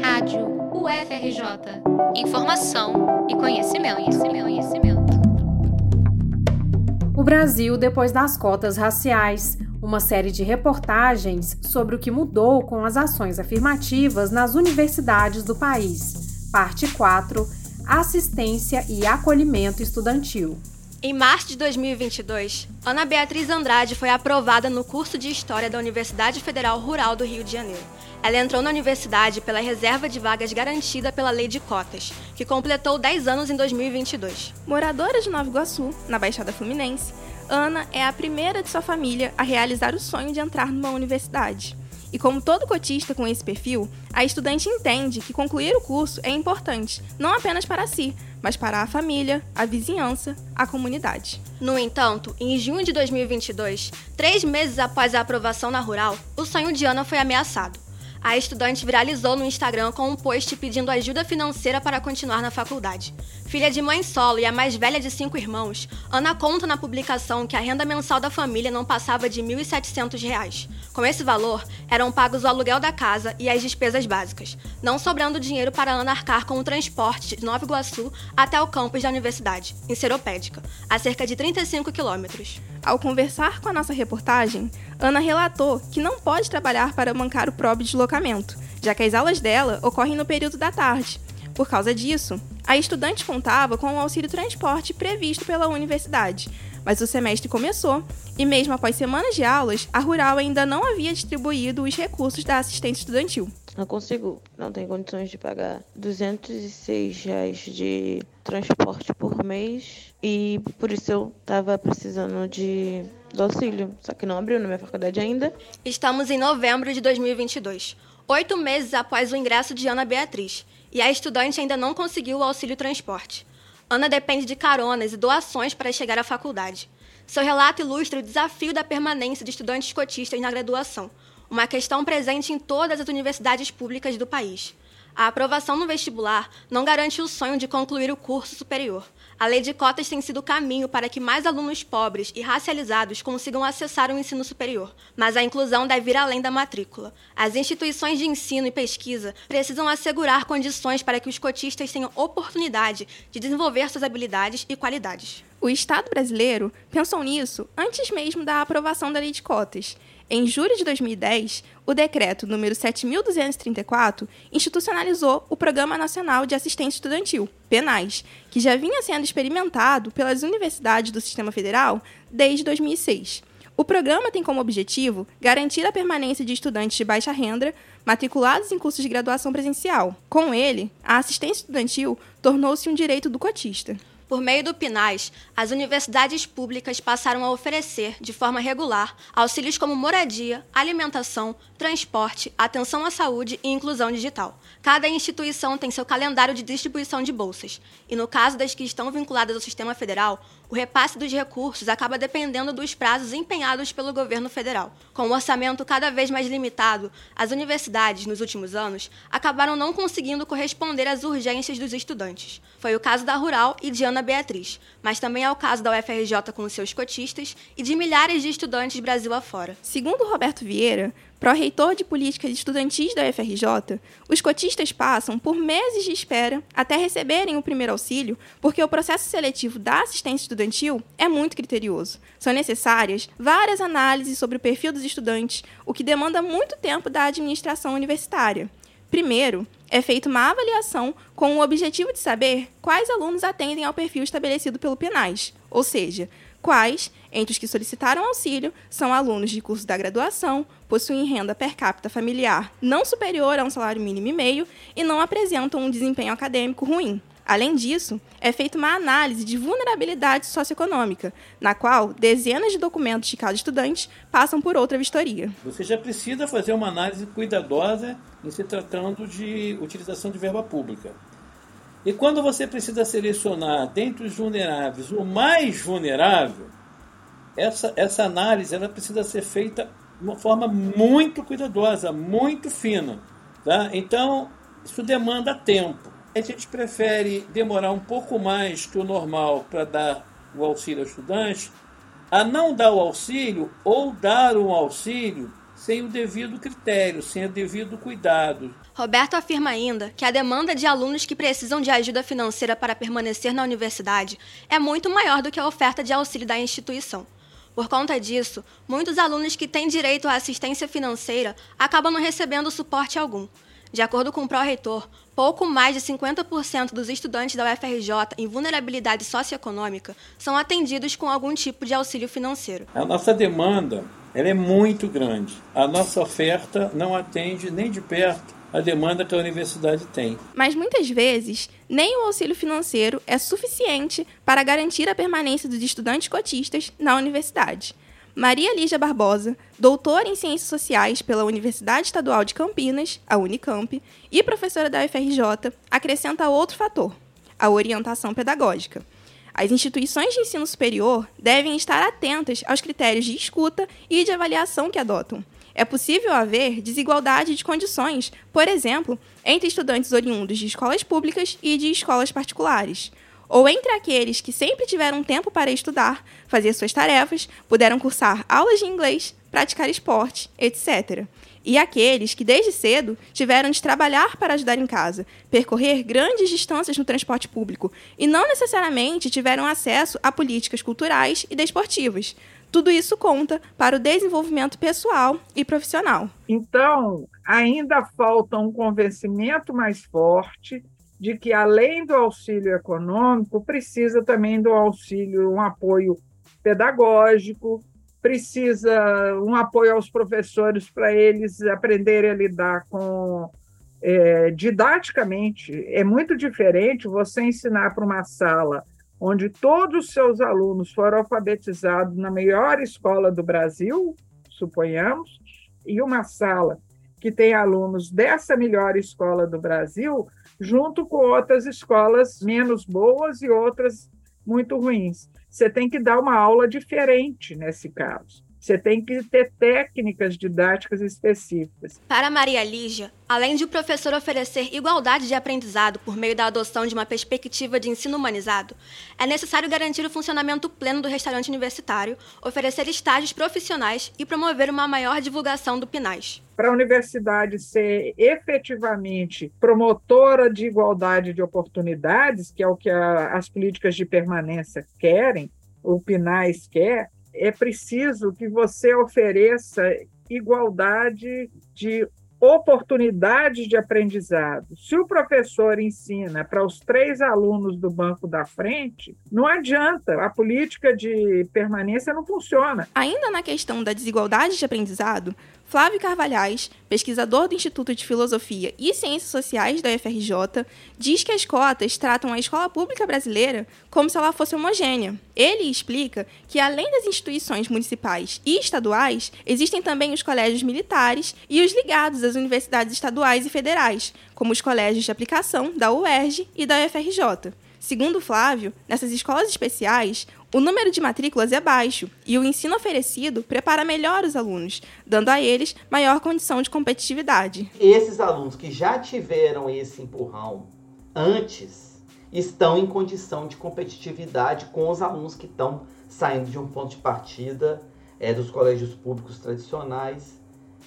Rádio UFRJ. Informação e conhecimento, conhecimento, conhecimento. O Brasil depois das cotas raciais. Uma série de reportagens sobre o que mudou com as ações afirmativas nas universidades do país. Parte 4. Assistência e acolhimento estudantil. Em março de 2022, Ana Beatriz Andrade foi aprovada no curso de História da Universidade Federal Rural do Rio de Janeiro. Ela entrou na universidade pela reserva de vagas garantida pela Lei de Cotas, que completou 10 anos em 2022. Moradora de Nova Iguaçu, na Baixada Fluminense, Ana é a primeira de sua família a realizar o sonho de entrar numa universidade. E como todo cotista com esse perfil, a estudante entende que concluir o curso é importante, não apenas para si, mas para a família, a vizinhança, a comunidade. No entanto, em junho de 2022, três meses após a aprovação na Rural, o sonho de Ana foi ameaçado. A estudante viralizou no Instagram com um post pedindo ajuda financeira para continuar na faculdade. Filha de mãe solo e a mais velha de cinco irmãos, Ana conta na publicação que a renda mensal da família não passava de R$ 1.700. Com esse valor, eram pagos o aluguel da casa e as despesas básicas, não sobrando dinheiro para Ana arcar com o transporte de Nova Iguaçu até o campus da universidade, em Seropédica, a cerca de 35 quilômetros. Ao conversar com a nossa reportagem, Ana relatou que não pode trabalhar para bancar o próprio deslocamento, já que as aulas dela ocorrem no período da tarde. Por causa disso, a estudante contava com o auxílio transporte previsto pela universidade, mas o semestre começou e, mesmo após semanas de aulas, a Rural ainda não havia distribuído os recursos da assistência estudantil. Não consigo, não tenho condições de pagar 206 reais de transporte por mês e por isso eu estava precisando de do auxílio, só que não abriu na minha faculdade ainda. Estamos em novembro de 2022, oito meses após o ingresso de Ana Beatriz, e a estudante ainda não conseguiu o auxílio transporte. Ana depende de caronas e doações para chegar à faculdade. Seu relato ilustra o desafio da permanência de estudantes cotistas na graduação, uma questão presente em todas as universidades públicas do país. A aprovação no vestibular não garante o sonho de concluir o curso superior. A lei de cotas tem sido o caminho para que mais alunos pobres e racializados consigam acessar o ensino superior, mas a inclusão deve ir além da matrícula. As instituições de ensino e pesquisa precisam assegurar condições para que os cotistas tenham oportunidade de desenvolver suas habilidades e qualidades. O Estado brasileiro pensou nisso antes mesmo da aprovação da lei de cotas. Em julho de 2010, o decreto número 7234 institucionalizou o Programa Nacional de Assistência Estudantil, PENAS, que já vinha sendo experimentado pelas universidades do Sistema Federal desde 2006. O programa tem como objetivo garantir a permanência de estudantes de baixa renda matriculados em cursos de graduação presencial. Com ele, a assistência estudantil tornou-se um direito do cotista. Por meio do PINAS, as universidades públicas passaram a oferecer, de forma regular, auxílios como moradia, alimentação, transporte, atenção à saúde e inclusão digital. Cada instituição tem seu calendário de distribuição de bolsas, e no caso das que estão vinculadas ao sistema federal, o repasse dos recursos acaba dependendo dos prazos empenhados pelo governo federal. Com um orçamento cada vez mais limitado, as universidades, nos últimos anos, acabaram não conseguindo corresponder às urgências dos estudantes. Foi o caso da Rural e de Ana Beatriz, mas também é o caso da UFRJ com seus cotistas e de milhares de estudantes Brasil afora. Segundo Roberto Vieira, pró-reitor de políticas estudantis da UFRJ, os cotistas passam por meses de espera até receberem o primeiro auxílio, porque o processo seletivo da assistência estudantil é muito criterioso. São necessárias várias análises sobre o perfil dos estudantes, o que demanda muito tempo da administração universitária. Primeiro, é feita uma avaliação com o objetivo de saber quais alunos atendem ao perfil estabelecido pelo PENAS, ou seja, quais, entre os que solicitaram auxílio, são alunos de curso da graduação, possuem renda per capita familiar não superior a um salário mínimo e meio e não apresentam um desempenho acadêmico ruim. Além disso, é feita uma análise de vulnerabilidade socioeconômica, na qual dezenas de documentos de cada estudante passam por outra vistoria. Você já precisa fazer uma análise cuidadosa em se tratando de utilização de verba pública. E quando você precisa selecionar dentre os vulneráveis o mais vulnerável, essa, essa análise ela precisa ser feita de uma forma muito cuidadosa, muito fina. Tá? Então, isso demanda tempo. A gente prefere demorar um pouco mais que o normal para dar o auxílio ao estudante, a não dar o auxílio ou dar um auxílio sem o devido critério, sem o devido cuidado. Roberto afirma ainda que a demanda de alunos que precisam de ajuda financeira para permanecer na universidade é muito maior do que a oferta de auxílio da instituição. Por conta disso, muitos alunos que têm direito à assistência financeira acabam não recebendo suporte algum. De acordo com o pró-reitor, pouco mais de 50% dos estudantes da UFRJ em vulnerabilidade socioeconômica são atendidos com algum tipo de auxílio financeiro. A nossa demanda ela é muito grande. A nossa oferta não atende nem de perto a demanda que a universidade tem. Mas muitas vezes, nem o auxílio financeiro é suficiente para garantir a permanência dos estudantes cotistas na universidade. Maria Lígia Barbosa, doutora em Ciências Sociais pela Universidade Estadual de Campinas, a Unicamp, e professora da UFRJ, acrescenta outro fator: a orientação pedagógica. As instituições de ensino superior devem estar atentas aos critérios de escuta e de avaliação que adotam. É possível haver desigualdade de condições, por exemplo, entre estudantes oriundos de escolas públicas e de escolas particulares ou entre aqueles que sempre tiveram tempo para estudar, fazer suas tarefas, puderam cursar aulas de inglês, praticar esporte, etc. E aqueles que desde cedo tiveram de trabalhar para ajudar em casa, percorrer grandes distâncias no transporte público e não necessariamente tiveram acesso a políticas culturais e desportivas. Tudo isso conta para o desenvolvimento pessoal e profissional. Então, ainda falta um convencimento mais forte de que, além do auxílio econômico, precisa também do auxílio, um apoio pedagógico, precisa um apoio aos professores para eles aprenderem a lidar com é, didaticamente. É muito diferente você ensinar para uma sala onde todos os seus alunos foram alfabetizados na melhor escola do Brasil, suponhamos, e uma sala que tem alunos dessa melhor escola do Brasil, junto com outras escolas menos boas e outras muito ruins. Você tem que dar uma aula diferente nesse caso. Você tem que ter técnicas didáticas específicas. Para Maria Lígia, além de o professor oferecer igualdade de aprendizado por meio da adoção de uma perspectiva de ensino humanizado, é necessário garantir o funcionamento pleno do restaurante universitário, oferecer estágios profissionais e promover uma maior divulgação do PINAS. Para a universidade ser efetivamente promotora de igualdade de oportunidades, que é o que a, as políticas de permanência querem, o PINAS quer, é preciso que você ofereça igualdade de oportunidades de aprendizado. Se o professor ensina para os três alunos do banco da frente, não adianta, a política de permanência não funciona. Ainda na questão da desigualdade de aprendizado, Flávio Carvalhais, pesquisador do Instituto de Filosofia e Ciências Sociais da UFRJ, diz que as cotas tratam a escola pública brasileira como se ela fosse homogênea. Ele explica que, além das instituições municipais e estaduais, existem também os colégios militares e os ligados às universidades estaduais e federais, como os colégios de aplicação da UERJ e da UFRJ. Segundo Flávio, nessas escolas especiais, o número de matrículas é baixo e o ensino oferecido prepara melhor os alunos, dando a eles maior condição de competitividade. Esses alunos que já tiveram esse empurrão antes estão em condição de competitividade com os alunos que estão saindo de um ponto de partida é, dos colégios públicos tradicionais.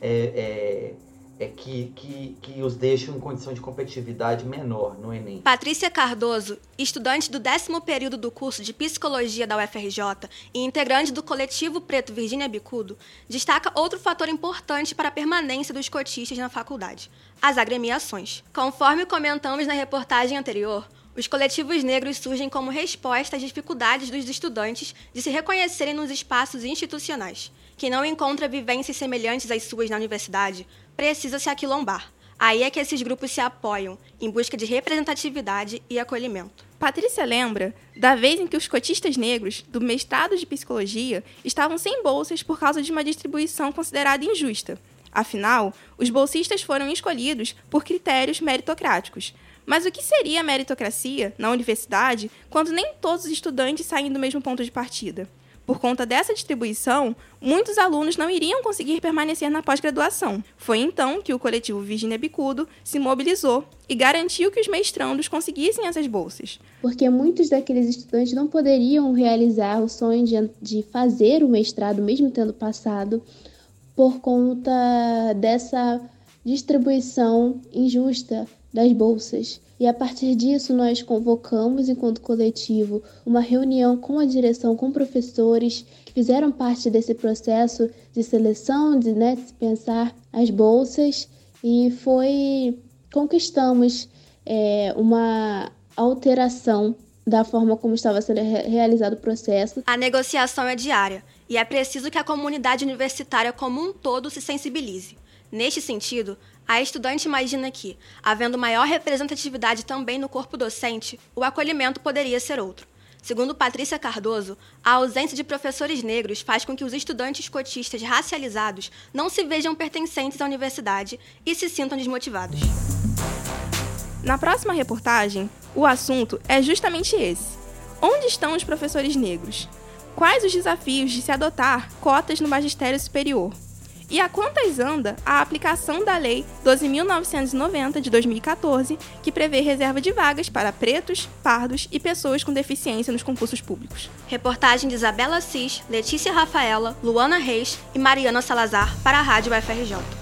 É, é, é que, que, que os deixam em condição de competitividade menor no Enem. Patrícia Cardoso, estudante do décimo período do curso de Psicologia da UFRJ e integrante do coletivo Preto Virgínia Bicudo, destaca outro fator importante para a permanência dos cotistas na faculdade, as agremiações. Conforme comentamos na reportagem anterior, os coletivos negros surgem como resposta às dificuldades dos estudantes de se reconhecerem nos espaços institucionais. Quem não encontra vivências semelhantes às suas na universidade precisa se aquilombar. Aí é que esses grupos se apoiam, em busca de representatividade e acolhimento. Patrícia lembra da vez em que os cotistas negros do mestrado de psicologia estavam sem bolsas por causa de uma distribuição considerada injusta. Afinal, os bolsistas foram escolhidos por critérios meritocráticos. Mas o que seria meritocracia na universidade quando nem todos os estudantes saem do mesmo ponto de partida? Por conta dessa distribuição, muitos alunos não iriam conseguir permanecer na pós-graduação. Foi então que o coletivo Virginia Bicudo se mobilizou e garantiu que os mestrandos conseguissem essas bolsas. Porque muitos daqueles estudantes não poderiam realizar o sonho de, de fazer o mestrado, mesmo tendo passado, por conta dessa distribuição injusta das bolsas. E a partir disso, nós convocamos, enquanto coletivo, uma reunião com a direção, com professores que fizeram parte desse processo de seleção, de, né, de pensar as bolsas, e foi conquistamos é, uma alteração da forma como estava sendo realizado o processo. A negociação é diária e é preciso que a comunidade universitária como um todo se sensibilize. Neste sentido, a estudante imagina que, havendo maior representatividade também no corpo docente, o acolhimento poderia ser outro. Segundo Patrícia Cardoso, a ausência de professores negros faz com que os estudantes cotistas racializados não se vejam pertencentes à universidade e se sintam desmotivados. Na próxima reportagem, o assunto é justamente esse: onde estão os professores negros? Quais os desafios de se adotar cotas no magistério superior? E a quantas anda a aplicação da Lei 12.990 de 2014, que prevê reserva de vagas para pretos, pardos e pessoas com deficiência nos concursos públicos? Reportagem de Isabela Cis, Letícia Rafaela, Luana Reis e Mariana Salazar para a Rádio UFRJ.